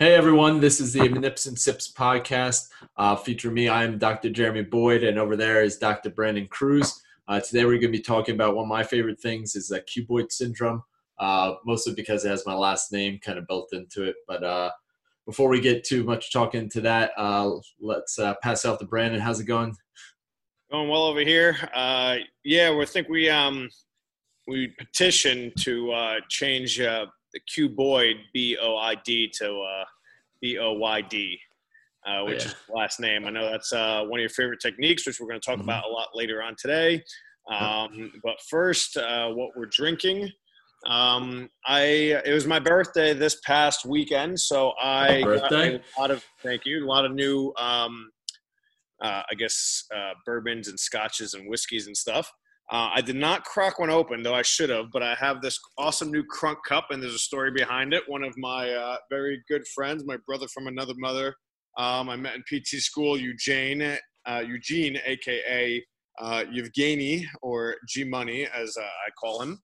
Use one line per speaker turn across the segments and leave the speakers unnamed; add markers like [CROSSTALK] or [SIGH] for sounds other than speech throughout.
Hey everyone, this is the and Sips podcast. Uh, feature me. I am Dr. Jeremy Boyd, and over there is Dr. Brandon Cruz. Uh, today we're going to be talking about one of my favorite things is that cuboid syndrome, uh, mostly because it has my last name kind of built into it. But uh, before we get too much talking to that, uh, let's uh, pass out to Brandon. How's it going?
Going well over here. Uh, yeah, we think we um, we petitioned to change the cuboid B O I D to uh, B O Y D, uh, oh, which yeah. is last name. I know that's uh, one of your favorite techniques, which we're going to talk mm-hmm. about a lot later on today. Um, but first, uh, what we're drinking. Um, I it was my birthday this past weekend, so I got a lot of thank you, a lot of new um, uh, I guess uh, bourbons and scotches and whiskeys and stuff. Uh, I did not crack one open, though I should have, but I have this awesome new Crunk Cup, and there's a story behind it. One of my uh, very good friends, my brother from another mother, um, I met in PT school, Eugene, uh, Eugene, aka uh, Yevgeny, or G Money, as uh, I call him,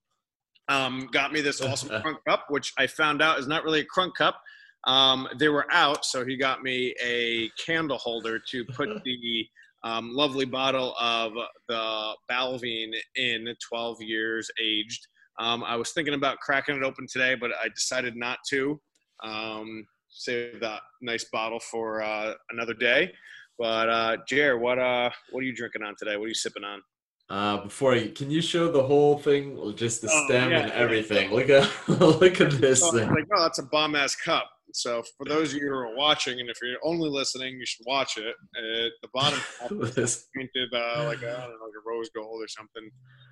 um, got me this awesome [LAUGHS] Crunk Cup, which I found out is not really a Crunk Cup. Um, they were out, so he got me a candle holder to put [LAUGHS] the um, lovely bottle of the Balvenie in 12 years aged. Um, I was thinking about cracking it open today, but I decided not to. Um, save that nice bottle for uh, another day. But uh, Jer, what uh, what are you drinking on today? What are you sipping on?
Uh, before you, can you show the whole thing, just the oh, stem yeah, and everything? Yeah. Look at [LAUGHS] look at this
oh,
thing.
Like, no, that's a bomb ass cup. So for those of you who are watching, and if you're only listening, you should watch it. At the bottom [LAUGHS] is painted uh, like a, I don't know, like a rose gold or something.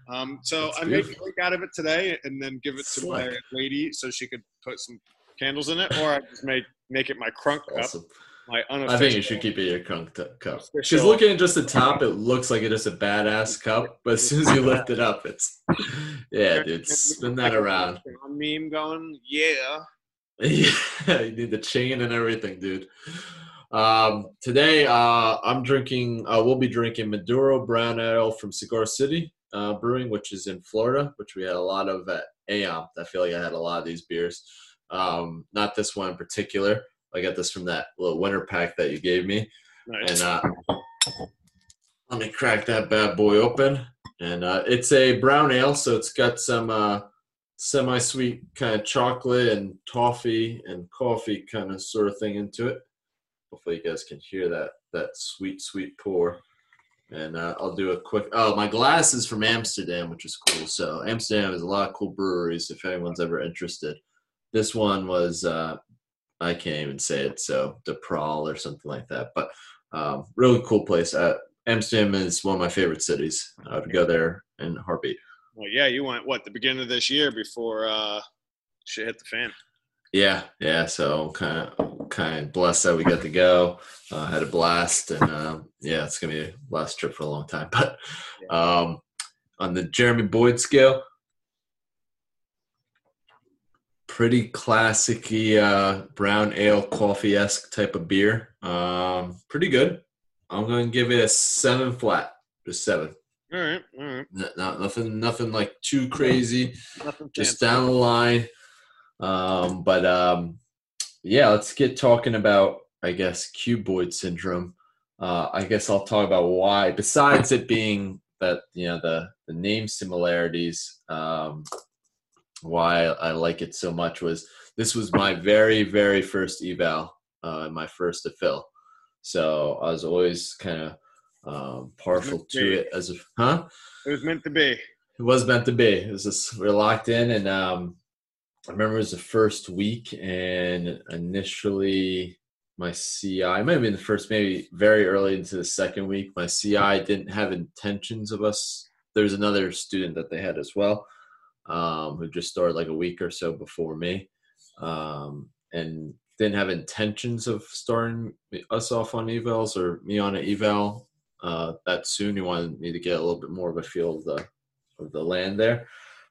Um, so That's I made a cake out of it today, and then give it to Slick. my lady so she could put some candles in it, or I just made make it my crunk awesome. cup. My
I think you should keep it your cup. Because looking at just the top, it looks like it is a badass cup, but as soon as you lift it up, it's [LAUGHS] yeah, dude. Spin that around.
Meme going, yeah. [LAUGHS]
Yeah, you need the chain and everything, dude. Um, today, uh, I'm drinking. Uh, we'll be drinking Maduro Brown Ale from Cigar City uh, Brewing, which is in Florida, which we had a lot of at. I feel like I had a lot of these beers. Um, not this one in particular. I got this from that little winter pack that you gave me. Nice. And uh, let me crack that bad boy open. And uh, it's a brown ale, so it's got some uh, semi-sweet kind of chocolate and toffee and coffee kind of sort of thing into it. Hopefully you guys can hear that that sweet sweet pour. And uh, I'll do a quick. Oh, my glass is from Amsterdam, which is cool. So Amsterdam has a lot of cool breweries. If anyone's ever interested, this one was uh, I can't even say it. So De Prael or something like that. But um, really cool place. Uh, Amsterdam is one of my favorite cities. I would go there in a heartbeat.
Well, yeah, you went what the beginning of this year before uh, shit hit the fan.
Yeah, yeah. So kind of kind of blessed that we got to go. Uh, had a blast, and uh, yeah, it's gonna be a last trip for a long time. [LAUGHS] But um, on the Jeremy Boyd scale, pretty classicy uh, brown ale coffee esque type of beer. Um, pretty good. I'm gonna give it a seven flat, just seven.
All right, all right.
Not, nothing, nothing like too crazy. nothing just down the line. Um, but um, yeah, let's get talking about, I guess, cuboid syndrome. Uh, I guess I'll talk about why. Besides it being that you know the the name similarities, um, why I like it so much was this was my very very first eval, uh, my first to fill. So I was always kind of um, partial to, to it as a huh.
It was meant to be.
It was meant to be. It was just we are locked in, and um, I remember it was the first week, and initially my CI might have been the first, maybe very early into the second week. My CI didn't have intentions of us. There's another student that they had as well, um, who just started like a week or so before me, um, and didn't have intentions of starting us off on evals or me on an eval uh, that soon. He wanted me to get a little bit more of a feel of the of the land there,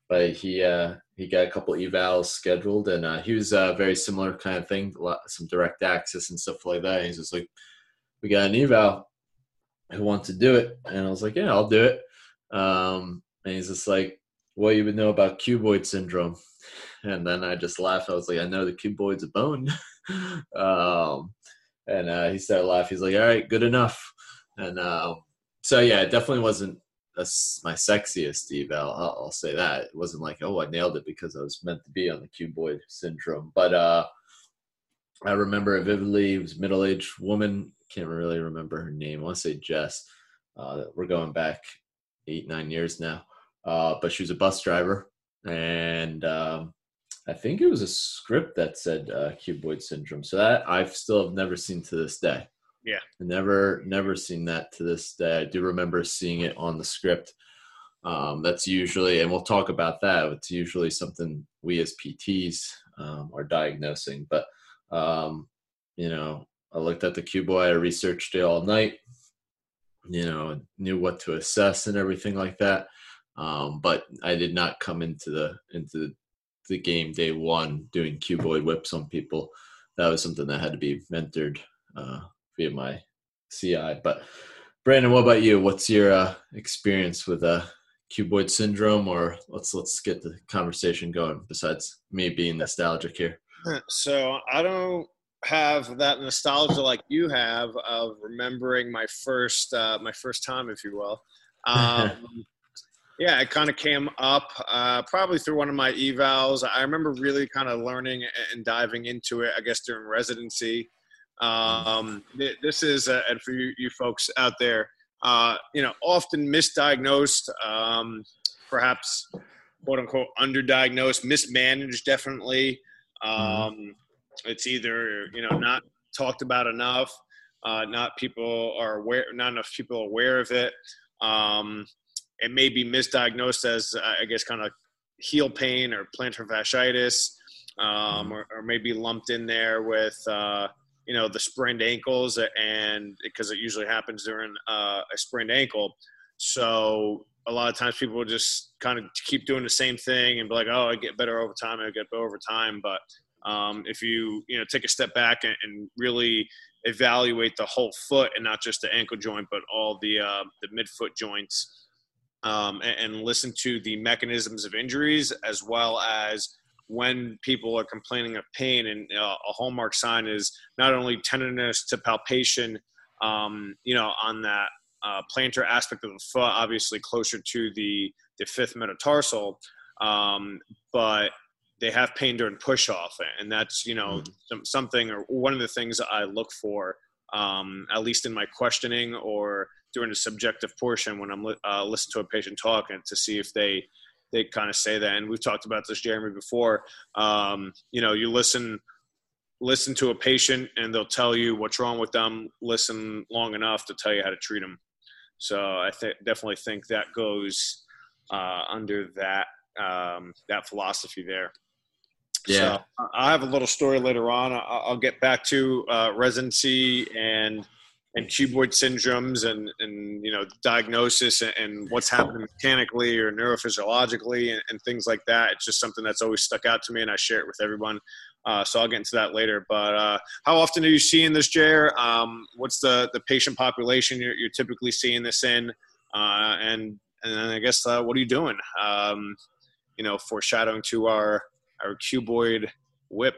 but he uh, he got a couple evals scheduled, and uh, he was a uh, very similar kind of thing, some direct access and stuff like that. He's just like, "We got an eval who wants to do it," and I was like, "Yeah, I'll do it." Um, and he's just like, "What you would know about cuboid syndrome?" And then I just laughed. I was like, "I know the cuboid's a bone." [LAUGHS] um, and uh, he started laughing. He's like, "All right, good enough." And uh, so yeah, it definitely wasn't a, my sexiest eval. I'll, I'll, say that it wasn't like, "Oh, I nailed it" because I was meant to be on the cuboid syndrome. But uh, I remember it vividly. It was middle-aged woman. Can't really remember her name. I want to say Jess. Uh, we're going back eight, nine years now. Uh, but she was a bus driver, and um, I think it was a script that said uh, cuboid syndrome. So that I've still have never seen to this day.
Yeah,
never never seen that to this day. I do remember seeing it on the script. Um, that's usually, and we'll talk about that. It's usually something we as PTs um, are diagnosing. But um, you know, I looked at the cuboid. I researched it all night. You know, knew what to assess and everything like that. Um, but I did not come into the into the game day one doing cuboid whips on people. That was something that had to be mentored uh, via my CI. But Brandon, what about you? What's your uh, experience with uh, cuboid syndrome? Or let's let's get the conversation going. Besides me being nostalgic here.
So I don't have that nostalgia like you have of remembering my first uh, my first time, if you will. Um, [LAUGHS] yeah, it kind of came up uh, probably through one of my evals. I remember really kind of learning and diving into it, I guess, during residency. Um, this is, uh, and for you, you, folks out there, uh, you know, often misdiagnosed, um, perhaps quote unquote underdiagnosed, mismanaged, definitely. Mm-hmm. Um, it's either, you know, not talked about enough, uh, not people are aware, not enough people aware of it. Um, it may be misdiagnosed as uh, I guess kind of heel pain or plantar fasciitis, um, mm-hmm. or, or, maybe lumped in there with uh, you know the sprained ankles, and because it usually happens during uh, a sprained ankle. So a lot of times people will just kind of keep doing the same thing and be like, "Oh, I get better over time. I get better over time." But um, if you you know take a step back and, and, really evaluate the whole foot and not just the ankle joint, but all the uh, the midfoot joints, um, and, and, listen to the mechanisms of injuries as well as when people are complaining of pain. And uh, a hallmark sign is not only tenderness to palpation, um, you know, on that uh, plantar aspect of the foot, obviously closer to the, the fifth metatarsal, um, but they have pain during push off. And that's, you know, mm-hmm. something or one of the things I look for, um, at least in my questioning or during the subjective portion when I'm uh, listening to a patient talk and to see if they they kind of say that. And we've talked about this, Jeremy, before. Um, you know, you listen listen to a patient and they'll tell you what's wrong with them. Listen long enough to tell you how to treat them. So I th- definitely think that goes uh, under that um, that philosophy there.
Yeah,
so I have a little story later on. I'll get back to uh, residency and and cuboid syndromes and, and you know diagnosis and, what's happening mechanically or neurophysiologically and, and, things like that. It's just something that's always stuck out to me and i share it with everyone. Uh, so i'll get into that later. But uh, how often are you seeing this Jer? Um, what's the, the patient population you're, you're typically seeing this in? Uh, and and then i guess uh, what are you doing? Um, you know foreshadowing to our our cuboid whip.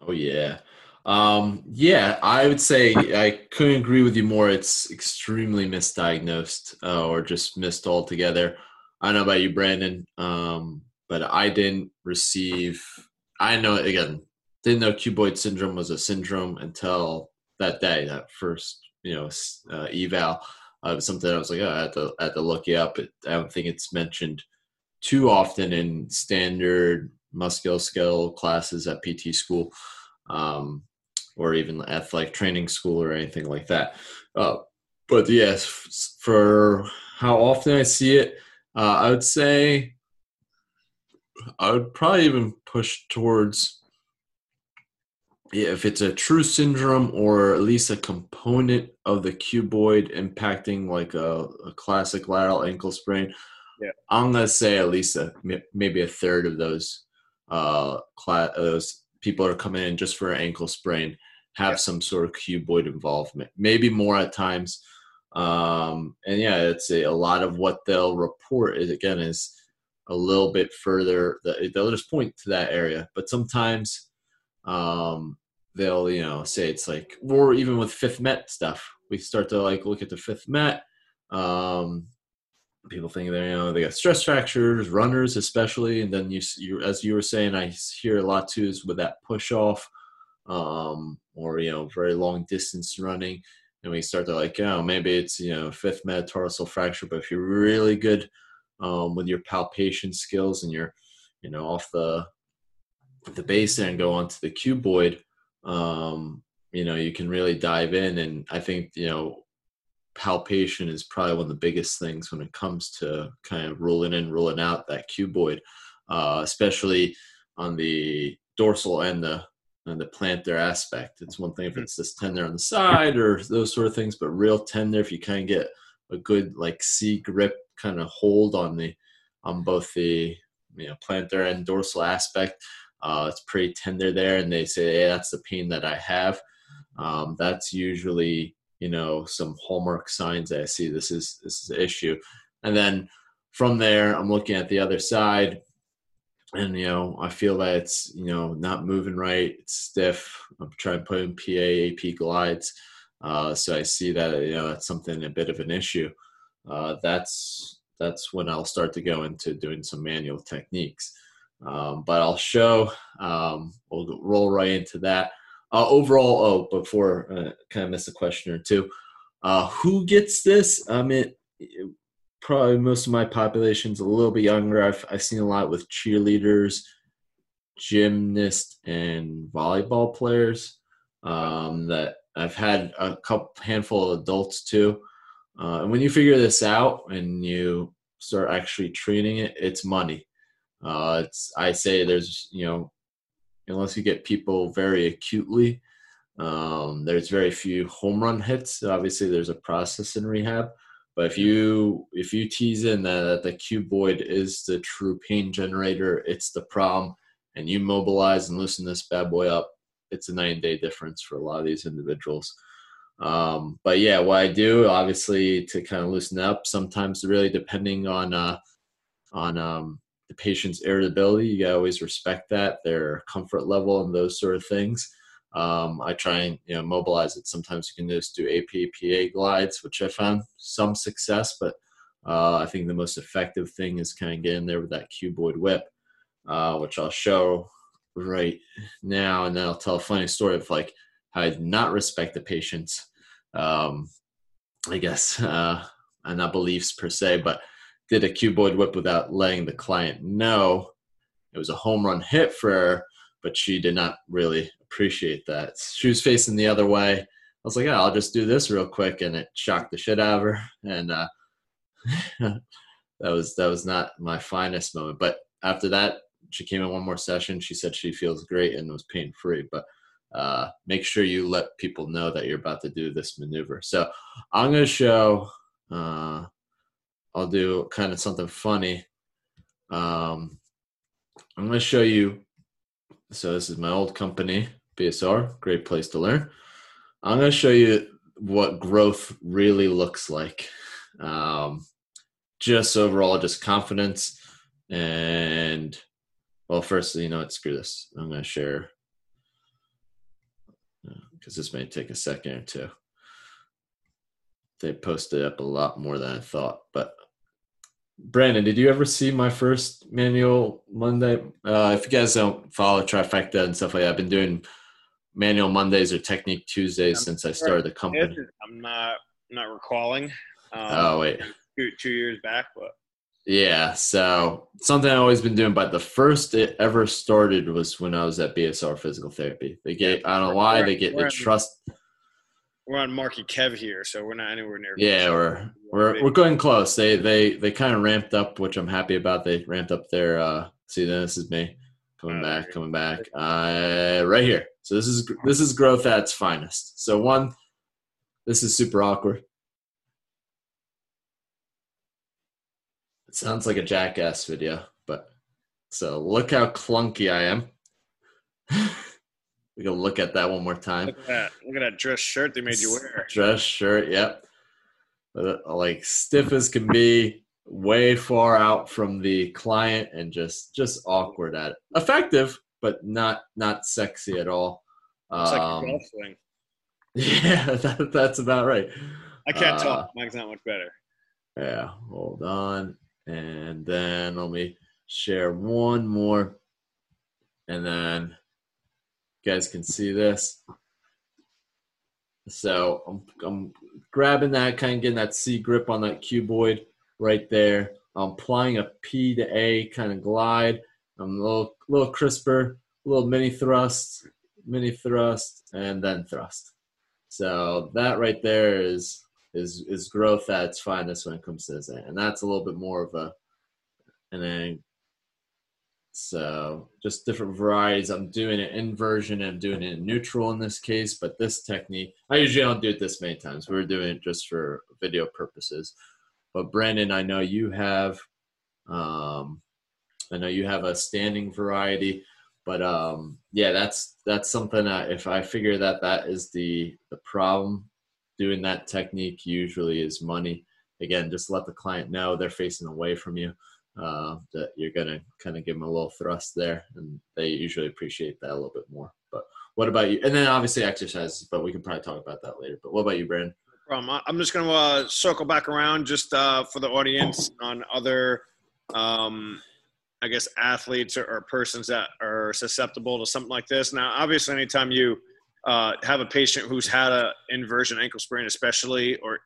Oh yeah um, yeah, I would say I couldn't agree with you more. It's extremely misdiagnosed uh, or just missed altogether. I don't know about you, Brandon, um, but I didn't receive. I know again didn't know cuboid syndrome was a syndrome until that day, that first you know uh, eval. Uh, something I was like, oh, I had to, had to look you up. It, I don't think it's mentioned too often in standard musculoskeletal classes at PT school. Um, or even athletic training school or anything like that. Uh, but yes, for how often I see it, uh, I would say I would probably even push towards if it's a true syndrome or at least a component of the cuboid impacting like a, a classic lateral ankle sprain.
Yeah.
I'm gonna say at least a, maybe a third of those uh, class, those people are coming in just for an ankle sprain have yeah. some sort of cuboid involvement, maybe more at times. Um, and yeah, it's a, a, lot of what they'll report is again is a little bit further. They'll just point to that area, but sometimes um, they'll you know say it's like or even with fifth met stuff we start to like look at the fifth met um people think they you know they got stress fractures runners especially and then you, you as you were saying i hear a lot too is with that push off um or you know very long distance running. And we start to like oh maybe it's you know fifth metatarsal fracture but if you're really good um, with your palpation skills and you're you know off the the base there and go onto the cuboid um, you know you can really dive in. And i think you know palpation is probably one of the biggest things when it comes to kind of ruling in ruling out that cuboid uh, especially on the dorsal and the the plantar aspect it's one thing if it's this tender on the side or those sort of things but real tender if you kind of get a good like c grip kind of hold on the on both the you know plantar and dorsal aspect uh, it's pretty tender there, and they say, hey, that's the pain that I have. Um, that's usually you know some hallmark signs that I see this is this is an issue. And then from there, I'm looking at the other side, and you know I feel that it's you know not moving right, it's stiff. I'm trying to put in PA AP glides, uh, so I see that you know that's something a bit of an issue. Uh, that's that's when I'll start to go into doing some manual techniques. Um, but I'll show. Um, we'll roll right into that. Uh, overall, oh, before uh, kind of miss a question or two, uh, who gets this? I mean, probably most of my population's a little bit younger. I've I've seen a lot with cheerleaders, gymnasts, and volleyball players. Um, that I've had a couple handful of adults too. Uh, and when you figure this out and you start actually treating it, it's money. Uh, it's I say there's you know unless you get people very acutely, um, there's very few home run hits. Obviously, there's a process in rehab, but if you if you tease in that the cuboid is the true pain generator, it's the problem, and you mobilize and loosen this bad boy up, it's a nine day difference for a lot of these individuals. Um, but yeah, what I do obviously to kind of loosen up, sometimes really depending on uh, on um, the patient's irritability. You gotta always respect that, their comfort level, and those sort of things. Um, I try and you know mobilize it. Sometimes you can just do APPA glides, which I found some success, but uh, I think the most effective thing is kind of getting there with that cuboid whip, uh, which I'll show right now, and then I'll tell a funny story of like how I did not respect the patients. Um, I guess, [LAUGHS] uh, and not beliefs per se, but did a cuboid whip without letting the client know. It was a home run hit for her, but she did not really appreciate that. She was facing the other way. I was like, yeah, I'll just do this real quick, and it shocked the shit out of her. And uh, [LAUGHS] that was that was not my finest moment. But after that, she came in one more session. She said she feels great and was pain free. But uh, make sure you let people know that you're about to do this maneuver. So I'm going to show. Uh, I'll do kind of something funny. Um, I'm going to show you. So this is my old company, BSR. Great place to learn. I'm going to show you what growth really looks like. Um, just overall, just confidence and well, first, you know what? Screw this. I'm going to share because uh, this may take a second or two they posted up a lot more than I thought. But Brandon, did you ever see my first manual Monday? Uh, if you guys don't follow Trifecta and stuff like that, I've been doing manual Mondays or technique Tuesdays I'm since I started the company.
I'm not not recalling.
Um, oh wait,
two, two years back, but
yeah. So something I've always been doing, but the first it ever started was when I was at BSR Physical Therapy. They get I don't know why they get the trust
we're on Marky Kev here, so we're not anywhere near.
Yeah, we're we're we're going close. They they they kind of ramped up, which I'm happy about. They ramped up their. uh See, then this is me coming back, coming back. Uh, right here. So this is this is growth at its finest. So one, this is super awkward. It sounds like a jackass video, but so look how clunky I am. [LAUGHS] We can look at that one more time.
Look at that, look at that dress shirt they made you wear.
Dress shirt, yep. But uh, like stiff as can be, way far out from the client, and just just awkward at it. Effective, but not not sexy at all.
It's like a
Um,
golf swing. [LAUGHS]
yeah, that, that's about right.
I can't
uh,
talk. Mine's not much better.
Yeah, hold on. And then let me share one more. And then you guys can see this. So I'm, I'm grabbing that, kind of getting that C grip on that cuboid right there. I'm applying a P to A kind of glide. I'm a little, little crisper, a little mini thrust, mini thrust, and then thrust. So that right there is is is growth at its finest when it comes to this, and that's a little bit more of a, and then so just different varieties. I'm doing an inversion. I'm doing it neutral in this case, but this technique, I usually don't do it this many times. We're doing it just for video purposes. But Brandon, I know you have, um, I know you have a standing variety, but um, yeah, that's that's something if I figure that that is the the problem, doing that technique usually is money. Again, just let the client know they're facing away from you uh, that you're gonna kind of give them a little thrust there, and they usually appreciate that a little bit more. But what about you? And then obviously exercises, but we can probably talk about that later. But what about you, Brandon?
Problem. I'm just going to uh, circle back around just uh, for the audience on other, um, I guess, athletes or, or persons that are susceptible to something like this. Now, obviously, anytime you uh, have a patient who's had an inversion ankle sprain, especially or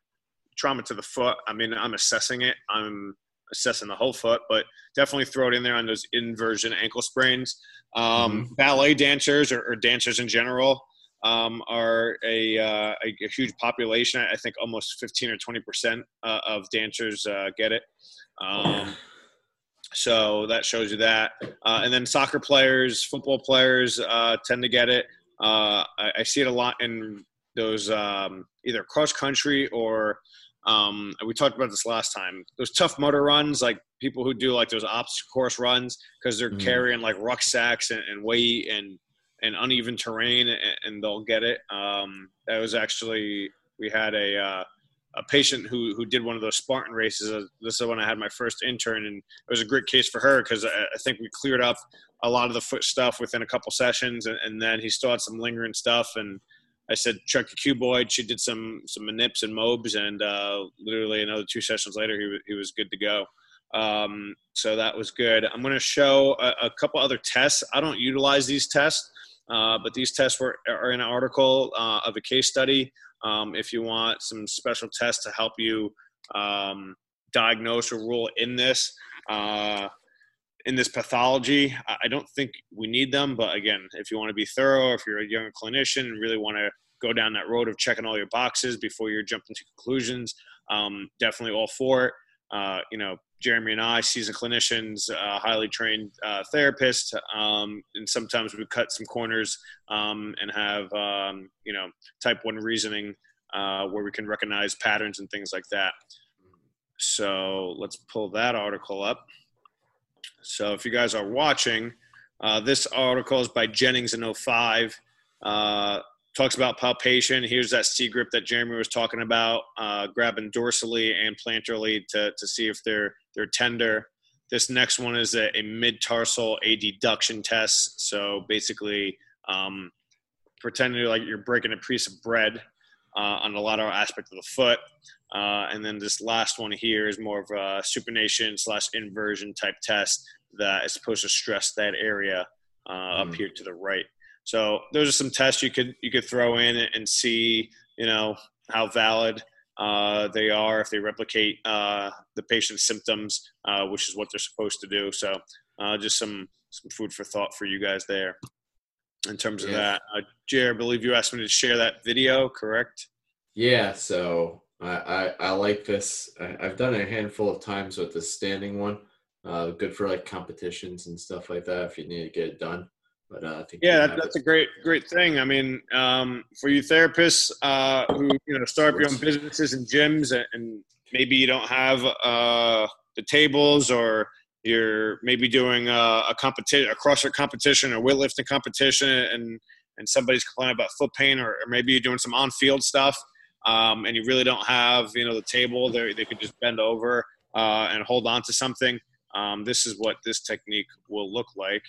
trauma to the foot, I mean, I'm assessing it. I'm assessing the whole foot, but definitely throw it in there on those inversion ankle sprains. Um, Ballet dancers or, or dancers in general um, are a, uh, a, a huge population. I think almost 15 or 20 percent uh, of dancers uh, get it. Um, so that shows you that. Uh, and then soccer players, football players uh, tend to get it. Uh, I, I see it a lot in those um, either cross country or um, we talked about this last time. Those Tough Mudder runs, like people who do like those obstacle course runs, because they're
Mhm.
carrying like rucksacks and, and weight and and uneven terrain, and, they'll get it. Um, that was actually we had a uh, a patient who who did one of those Spartan races. Uh, This is when I had my first intern, and it was a great case for her because I, I think we cleared up a lot of the foot stuff within a couple sessions, and, and then he still had some lingering stuff and. I said chuck a cuboid. She did some some manips and mobs, and uh, literally another two sessions later, he was he was good to go. Um, so that was good. I'm going to show a, a couple other tests. I don't utilize these tests, uh, but these tests were are in an article uh, of a case study. Um, if you want some special tests to help you um, diagnose or rule in this. Uh, in this pathology. I don't think we need them, but again, if you want to be thorough, if you're a young clinician and really want to go down that road of checking all your boxes before you're jumping to conclusions, um, definitely all for it. Uh, you know, Jeremy and I, seasoned clinicians, uh, highly trained uh, therapists, um, and sometimes we cut some corners um, and have um, you know type one reasoning uh, where we can recognize patterns and things like that. So let's pull that article up. So if you guys are watching, uh, this article is by Jennings in 05. Uh, talks about palpation. Here's that C grip that Jeremy was talking about, uh, grabbing dorsally and plantarly to, to see if they're they're tender. This next one is a, a mid tarsal adduction test. So basically, um, pretending like you're breaking a piece of bread uh, on the lateral aspect of the foot. Uh, and then this last one here is more of a supination slash inversion type test that is supposed to stress that area uh, up
Mm.
here to the right. So those are some tests you could you could throw in and see you know how valid uh, they are if they replicate uh, the patient's symptoms, uh, which is what they're supposed to do. So uh, just some some food for thought for you guys there in terms of
Yeah.
that. Uh, Jer, I believe you asked me to share that video, correct?
Yeah, so I, I, I like this. I, I've done it a handful of times with the standing one. Uh, good for like competitions and stuff like that if you need to get it done. But uh, I think
Yeah, that, that's a great, great thing. I mean, um, for you therapists uh, who you know start up your own businesses and gyms, and, and maybe you don't have uh, the tables, or you're maybe doing a, a competition, a CrossFit competition, or weightlifting competition, and and somebody's complaining about foot pain, or, or maybe you're doing some on-field stuff, um, and you really don't have you know the table. They they could just bend over uh, and hold on to something. Um, this is what this technique will look like.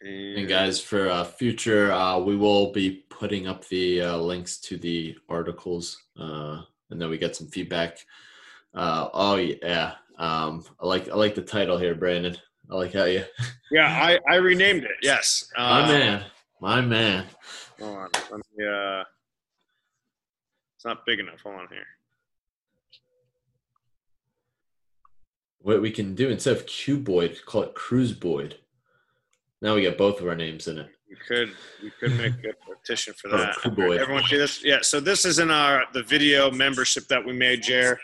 And guys, for uh, future, uh, we will be putting up the uh, links to the articles, uh, and then we get some feedback. Uh, oh yeah, um, I like I like the title here, Brandon. I like how you. [LAUGHS]
Yeah, I, I renamed it. Yes,
my man, my man.
Hold on, let me. Uh, it's not big enough. Hold on here.
What we can do instead of cuboid, call it cruiseboid. Now we got both of our names in it.
We could we could make a petition for [LAUGHS] that. Everyone see this? Yeah. So this is in our the video membership that we made, Jer.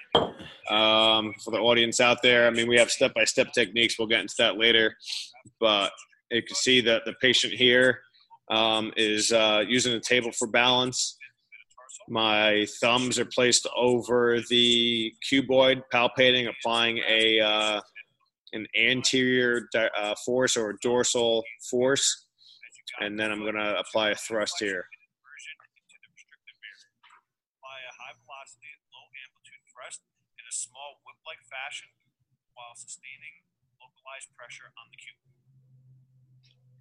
Um, for the audience out there, I mean, we have step by step techniques. We'll get into that later, but you can see that the patient here um, is uh, using the table for balance. My thumbs are placed over the cuboid, palpating, applying a uh, an anterior uh, force or dorsal force, and then I'm going to apply a thrust here. Apply a high velocity, low amplitude thrust in a small whip-like fashion while sustaining localized pressure on the cube.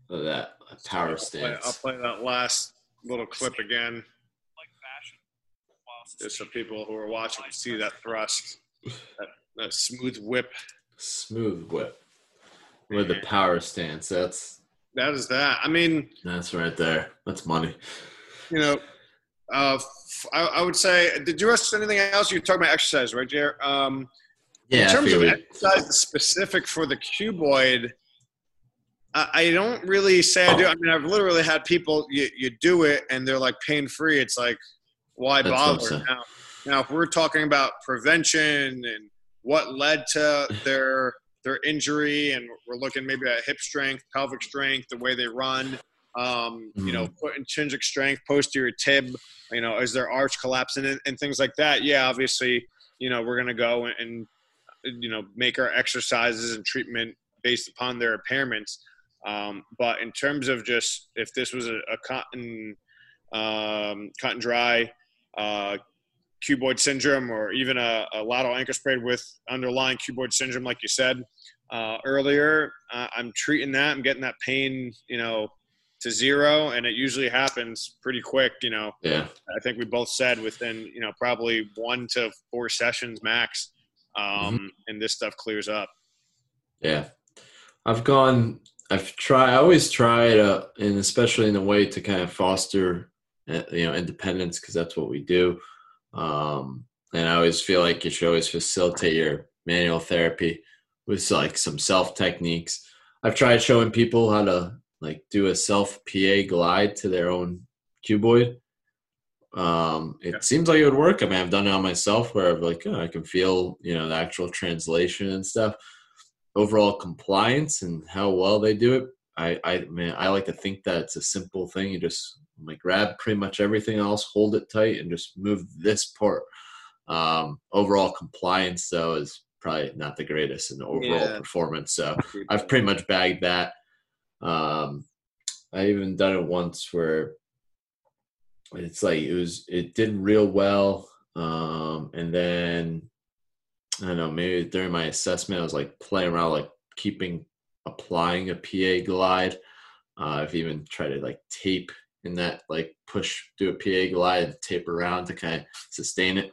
Look at that power stance.
I'll play, I'll play that last little clip again just so people who are watching can see that thrust, that, that smooth whip.
Smooth whip. With the power stance. That's
that is that. I mean,
that's right there. That's money.
You know, uh, I, I would say. Did you ask anything else? You talking about exercise, right, Jared? Um,
yeah.
In terms of exercise specific for the cuboid, I, I don't really say I do. I mean, I've literally had people you, you do it and they're like pain free. It's like why That's bother? Now, now, if we're talking about prevention and what led to their their injury, and we're looking maybe at hip strength, pelvic strength, the way they run, um, mm-hmm. you know, mm-hmm. put intrinsic strength, posterior tib, you know, is their arch collapsing and, and things like that? Yeah, obviously, you know, we're gonna go and, and you know make our exercises and treatment based upon their impairments. Um, but in terms of just if this was a, a cotton um, cotton dry uh, cuboid syndrome or even a, a lateral ankle sprain with underlying cuboid syndrome, like you said uh, earlier. Uh, I'm treating that. I'm getting that pain, you know, to zero, and it usually happens pretty quick. You know,
yeah.
I think we both said within, you know, probably one to four sessions max, um, mm-hmm. and this stuff clears up.
Yeah, I've gone. I've tried. I always try to, and especially in a way to kind of foster uh, you know independence because that's what we do um, and i always feel like you should always facilitate your manual therapy with like some self techniques. I've tried showing people how to like do a self pa glide to their own cuboid. Um, it yeah. seems like it would work. I mean i've done it on myself where i've like oh, i can feel you know the actual translation and stuff. Overall compliance and how well they do it i i mean i like to think that it's a simple thing. You just like grab pretty much everything else, hold it tight, and just move this part. Um, overall compliance though is probably not the greatest in the overall yeah. performance. So I've pretty much bagged that. Um, I even done it once where it's like it was it did real well, um, and then I don't know maybe during my assessment I was like playing around like keeping applying a PA glide. Uh, I've even tried to like tape in that like push do a PA glide tape around to kind of sustain it.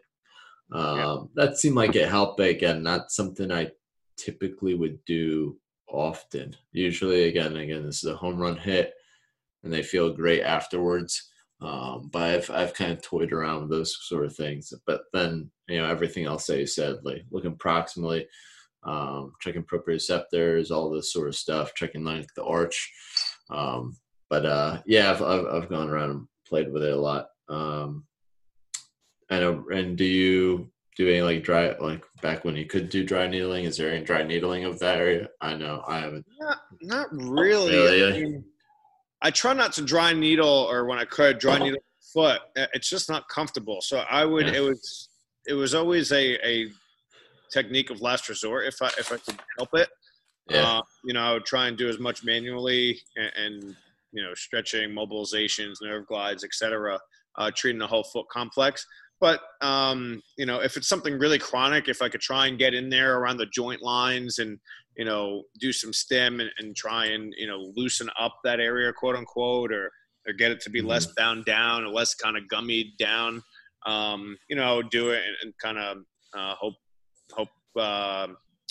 Um, yeah. That seemed like it helped, but again, not something I typically would do often. Usually, again, again, this is a home run hit, and they feel great afterwards. Um, but I've I've kind of toyed around with those sort of things. But then you know everything else that you said, like looking proximally, um, checking proprioceptors, all this sort of stuff, checking like the arch. Um, but uh, yeah, I've, I've, I've gone around and played with it a lot. Um, I know. And do you do any like dry like back when you could do dry needling? Is there any dry needling of that area? I know I haven't.
Not, not really. really? I, mean, I try not to dry needle, or when I could dry needle foot. It's just not comfortable. So I would. Yeah. It was. It was always a a technique of last resort if I if I could help it. Yeah. Uh, you know, I would try and do as much manually and, and you know, stretching, mobilizations, nerve glides, etc., uh, treating the whole foot complex. But um, you know, if it's something really chronic, if I could try and get in there around the joint lines and you know, do some stem and, and try and you know loosen up that area, quote unquote, or or get it to be mm-hmm. less bound down or less kind of gummied down. Um, you know, do it and, and kind of uh, hope hope uh,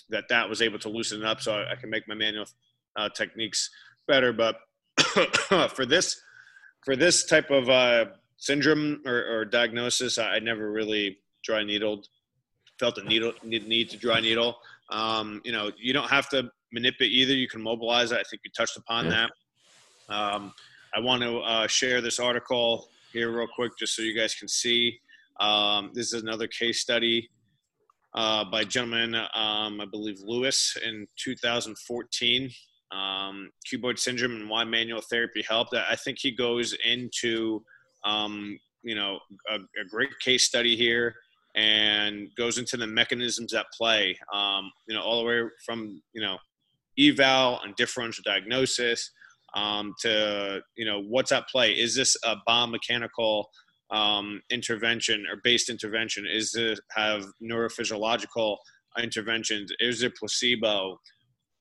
that that was able to loosen it up so I, I can make my manual uh, techniques better. But [COUGHS] for this for this type of uh, syndrome or, or diagnosis, I, never really dry needled. Felt a needle need to dry needle. Um, you know, you don't have to manipulate either. You can mobilize it. I think you touched upon that. Um, I want to uh, share this article here real quick, just so you guys can see. Um, this is another case study uh, by a gentleman, um, I believe Lewis, in 2014 um, cuboid syndrome and why manual therapy helped. I think he goes into, um, you know, a, a, great case study here and goes into the mechanisms at play, um, you know, all the way from, you know, eval and differential diagnosis um, to, you know, what's at play. Is this a biomechanical um, intervention or based intervention? Is it have neurophysiological interventions? Is it placebo?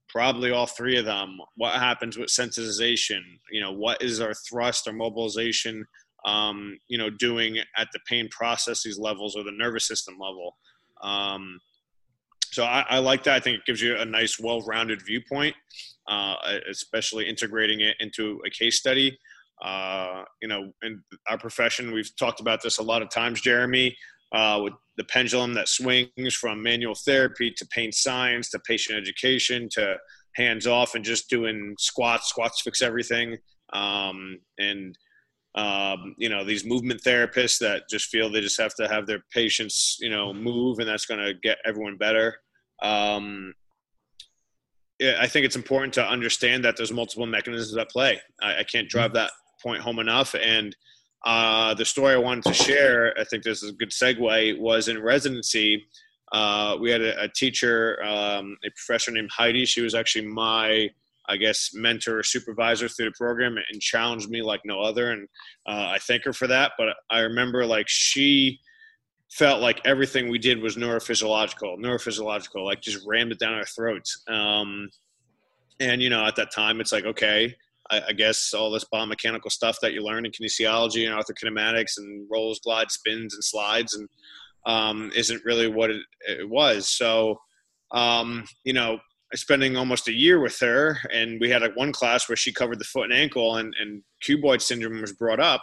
Probably all three of them what happens with sensitization? You know what is our thrust or mobilization um, you know doing at the pain processes levels or the nervous system level? Um, so I, I, like that. I think it gives you a nice well-rounded viewpoint uh, especially integrating it into a case study. Uh, you know in our profession we've talked about this a lot of times jeremy uh, with the pendulum that swings from manual therapy to pain science to patient education to hands off and just doing squats. Squats fix everything. Um, and um, you know these movement therapists that just feel they just have to have their patients you know move and that's going to get everyone better. Um, yeah, I think it's important to understand that there's multiple mechanisms at play. I, I can't drive that point home enough and uh, the story I wanted to share, I think this is a good segue, was in residency. Uh, we had a, a teacher, um, a professor named Heidi. She was actually my, I guess, mentor or supervisor through the program and challenged me like no other. And uh, I thank her for that. But I remember like she felt like everything we did was neurophysiological, neurophysiological, like just rammed it down our throats. Um, and, you know, at that time, it's like, okay, I, I, guess all this biomechanical stuff that you learn in kinesiology and arthrokinematics and rolls, glides, spins, and slides, and um, isn't really what it, it was. So, um, you know, spending almost a year with her, and we had a one class where she covered the foot and ankle, and, and cuboid syndrome was brought up,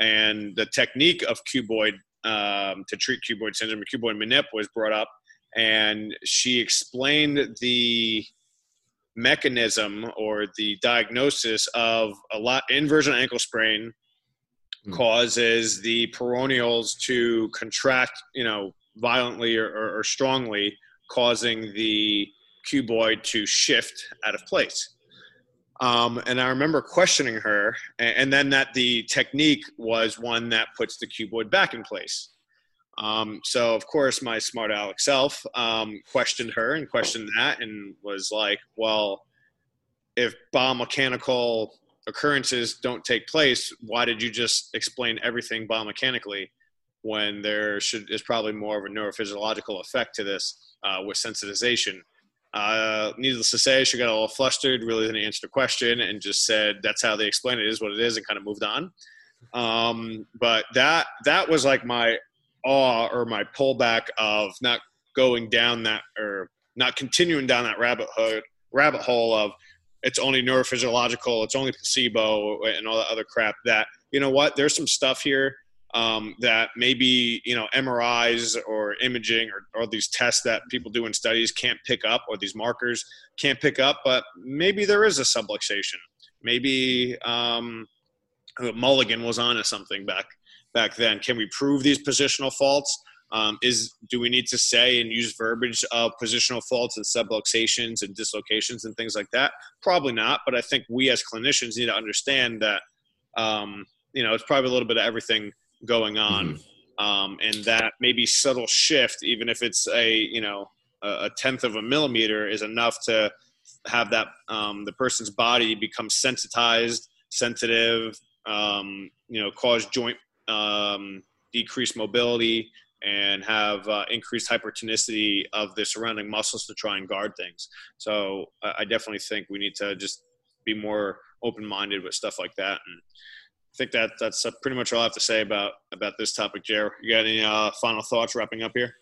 and the technique of cuboid um, to treat cuboid syndrome, cuboid manip, was brought up, and she explained the mechanism or the diagnosis of a lot inversion ankle sprain mm. causes the peroneals to contract, you know, violently or, or, or strongly, causing the cuboid to shift out of place. Um, and I remember questioning her, and, and, then that the technique was one that puts the cuboid back in place. Um, so of course, my smart aleck self um, questioned her and questioned that, and was like, "Well, if biomechanical occurrences don't take place, why did you just explain everything biomechanically when there should is probably more of a neurophysiological effect to this uh, with sensitization?" Uh, needless to say, she got a little flustered, really didn't answer the question, and just said, "That's how they explain it. Is what it is," and kind of moved on. Um, but that that was like my awe or my pullback of not going down that or not continuing down that rabbit hole rabbit hole of it's only neurophysiological, it's only placebo, and all that other crap. That you know what, there's some stuff here um, that maybe you know MRIs or imaging or, or these tests that people do in studies can't pick up, or these markers can't pick up. But maybe there is a subluxation. Maybe um, Mulligan was on to something back back then. Can we prove these positional faults? Um, is do we need to say and use verbiage of positional faults and subluxations and dislocations and things like that? Probably not. But I think we as clinicians need to understand that um, you know it's probably a little bit of everything going on, mm-hmm. um, and that maybe subtle shift, even if it's a you know a tenth of a millimeter, is enough to have that um, the person's body become sensitized, sensitive, um, you know, cause joint um, decreased mobility, and have uh, increased hypertonicity of the surrounding muscles to try and guard things. So I definitely think we need to just be more open-minded with stuff like that. And I think that that's uh, pretty much all I have to say about about this topic, Jer. You got any uh, final thoughts wrapping up here?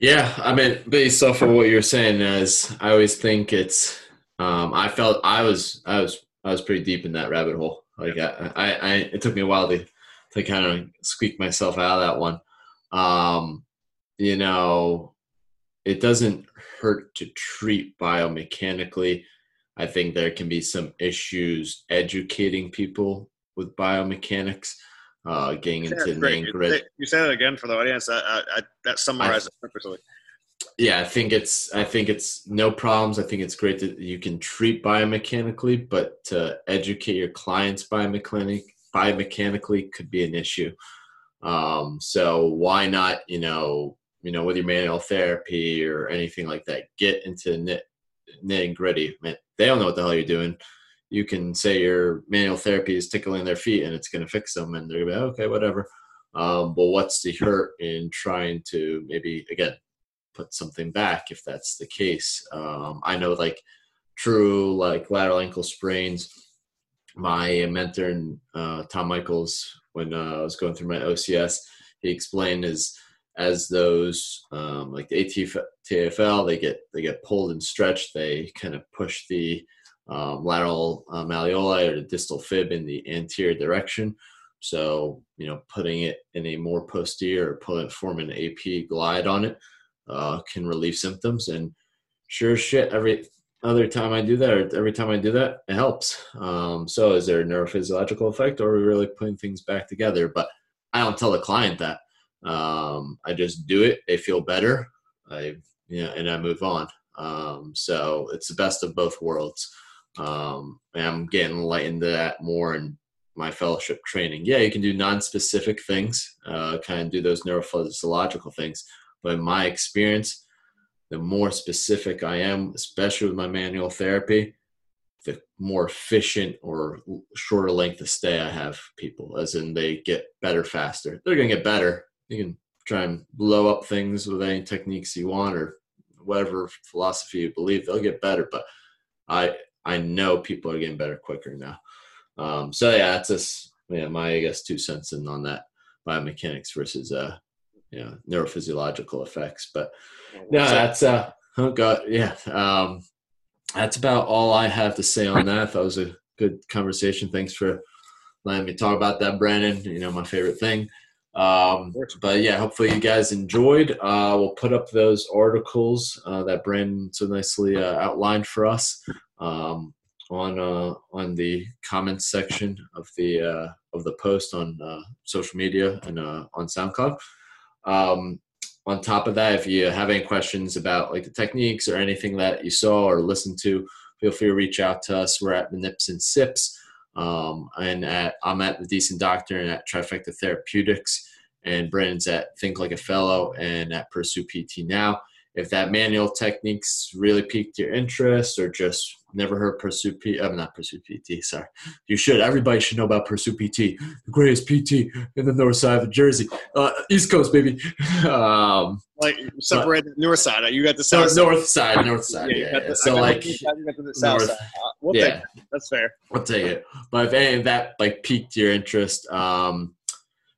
Yeah, I mean, based off of what you're saying, as I always think it's, um, I felt I was, I was, I was pretty deep in that rabbit hole. Like I, I, I it took me a while to, to kind of squeak myself out of that one. Um, you know, it doesn't hurt to treat biomechanically. I think there can be some issues educating people with biomechanics uh, getting into nitty grit.
You say that again for the audience. I, I, that summarizes it perfectly.
Yeah, I think it's I think it's no problems. I think it's great that you can treat biomechanically, but to educate your clients biomechanic biomechanically could be an issue. Um, so why not, you know, you know, with your manual therapy or anything like that, get into nit nitty gritty. Man, they don't know what the hell you're doing you can say your manual therapy is tickling their feet and it's going to fix them and they're going to be okay whatever um, but what's the hurt in trying to maybe again put something back if that's the case um, i know like true like lateral ankle sprains my mentor uh, tom michaels when uh, i was going through my ocs he explained is as those um, like the ATFL, they get they get pulled and stretched. They kind of push the um, lateral uh, malleoli or the distal fib in the anterior direction. So, you know, putting it in a more posterior or pulling forming an AP glide on it uh, can relieve symptoms. And sure shit, every other time I do that, or every time I do that, it helps. Um, so, is there a neurophysiological effect, or are we really putting things back together? But I don't tell the client that. Um, I just do it. They feel better. I, you know, and I move on. Um, so it's the best of both worlds. Um, I'm getting light into that more in my fellowship training. Yeah, you can do non-specific things, uh, kind of do those neurophysiological things. But in my experience, the more specific I am, especially with my manual therapy, the more efficient or shorter length of stay I have people, as in they get better faster. They're going to get better. You can try and blow up things with any techniques you want or whatever philosophy you believe, they'll get better. But I I know people are getting better quicker now. Um, so yeah, that's just yeah, my I guess two cents in on that biomechanics versus uh you know neurophysiological effects. But no, that's uh oh god, yeah. Um that's about all I have to say on that. That was a good conversation. Thanks for letting me talk about that, Brandon. You know, my favorite thing. Um, but yeah, hopefully you guys enjoyed. Uh, we'll put up those articles uh, that Brandon so nicely uh, outlined for us um, on uh, on the comments section of the uh, of the post on uh, social media and uh, on SoundCloud. Um, on top of that, if you have any questions about like the techniques or anything that you saw or listened to, feel free to reach out to us. We're at the Nips and Sips, um, and at I'm at the Decent Doctor and at Trifecta Therapeutics, and Brandon's at Think Like a Fellow and at Pursue PT Now. If that manual techniques really piqued your interest or just never heard Pursue PT. I'm not Pursue PT. Sorry, you should. Everybody should know about Pursue PT, the greatest PT in the north side of Jersey, uh, East Coast, baby. Um,
like separate the north side. You got the south
north, side. North side, north side. yeah, yeah. The, so like
north, uh, we'll yeah, that's fair.
We'll take it. But if any of that like piqued your interest, um,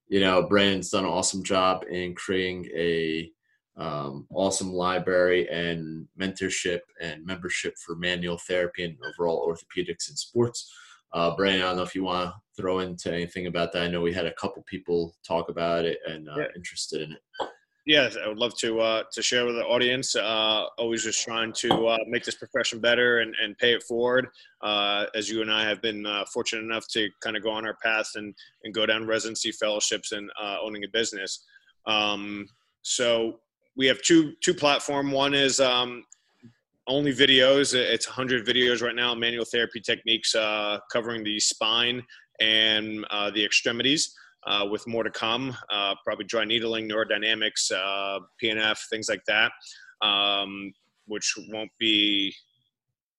you know, Brandon's done an awesome job in creating a um, awesome library and mentorship and membership for manual therapy and overall orthopedics and sports. Uh, Brandon, I don't know if you want to throw into anything about that. I know we had a couple people talk about it and uh, yeah. interested in it.
Yeah, I would love to uh, to share with the audience. Uh, always just trying to uh, make this profession better and, and pay it forward. Uh, as you and I have been uh, fortunate enough to kind of go on our path and, and go down residency fellowships and uh, owning a business. Um, so we have two two platform. One is um, only videos. It's 100 videos right now. Manual therapy techniques uh, covering the spine and uh, the extremities. Uh, with more to come, uh, probably dry needling, neurodynamics, uh, PNF, things like that, um, which won't be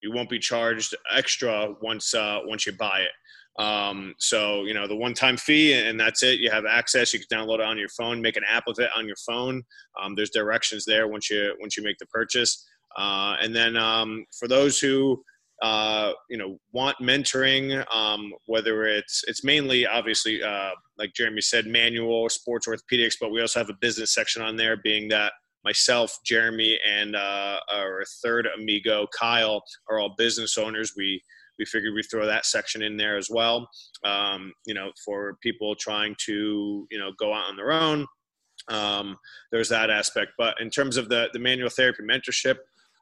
you won't be charged extra once uh, once you buy it. Um, so you know the one-time fee, and that's it. You have access. You can download it on your phone, make an app of it on your phone. Um, there's directions there once you once you make the purchase. Uh, and then um, for those who uh, you know want mentoring, um, whether it's it's mainly obviously uh, like Jeremy said, manual sports orthopedics, but we also have a business section on there, being that myself, Jeremy, and uh, our third amigo Kyle are all business owners. We we figured we'd throw that section in there as well. Um, you know, for people trying to you know go out on their own. Um, there's that aspect, but in terms of the the manual therapy mentorship,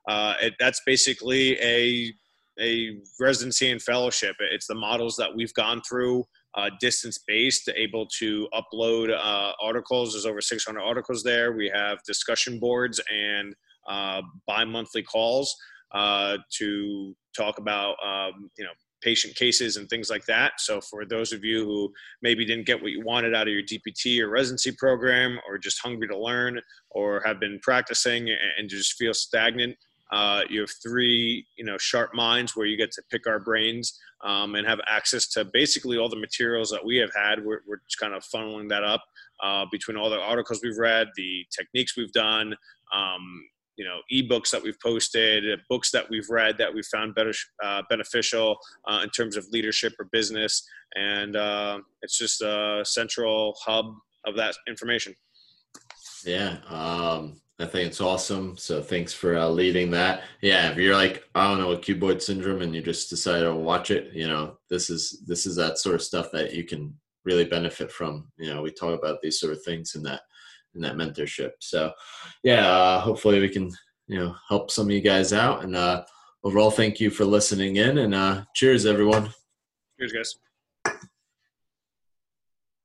uh, it, that's basically a a residency and fellowship. It's the models that we've gone through, uh, distance based, able to upload uh, articles. There's over 600 articles there. We have discussion boards and uh, bi monthly calls uh, to talk about um, you know patient cases and things like that. So for those of you who maybe didn't get what you wanted out of your DPT or residency program, or just hungry to learn, or have been practicing and just feel stagnant, uh, you have three, you know, sharp minds where you get to pick our brains um, and have access to basically all the materials that we have had. We're, we're just kind of funneling that up uh, between all the articles we've read, the techniques we've done, um, you know ebooks that we've posted books that we've read that we found better uh, beneficial uh, in terms of leadership or business. And uh, it's just a central hub of that information.
Yeah um, i think it's awesome. So thanks for uh, leading that. Yeah if you're like i don't know what cuboid syndrome and you just decide to watch it you know this is this is that sort of stuff that you can really benefit from. You know we talk about these sort of things in that in that mentorship. So, yeah, uh, hopefully we can you know help some of you guys out. And uh, overall, thank you for listening in, and uh, cheers, everyone.
Cheers, guys.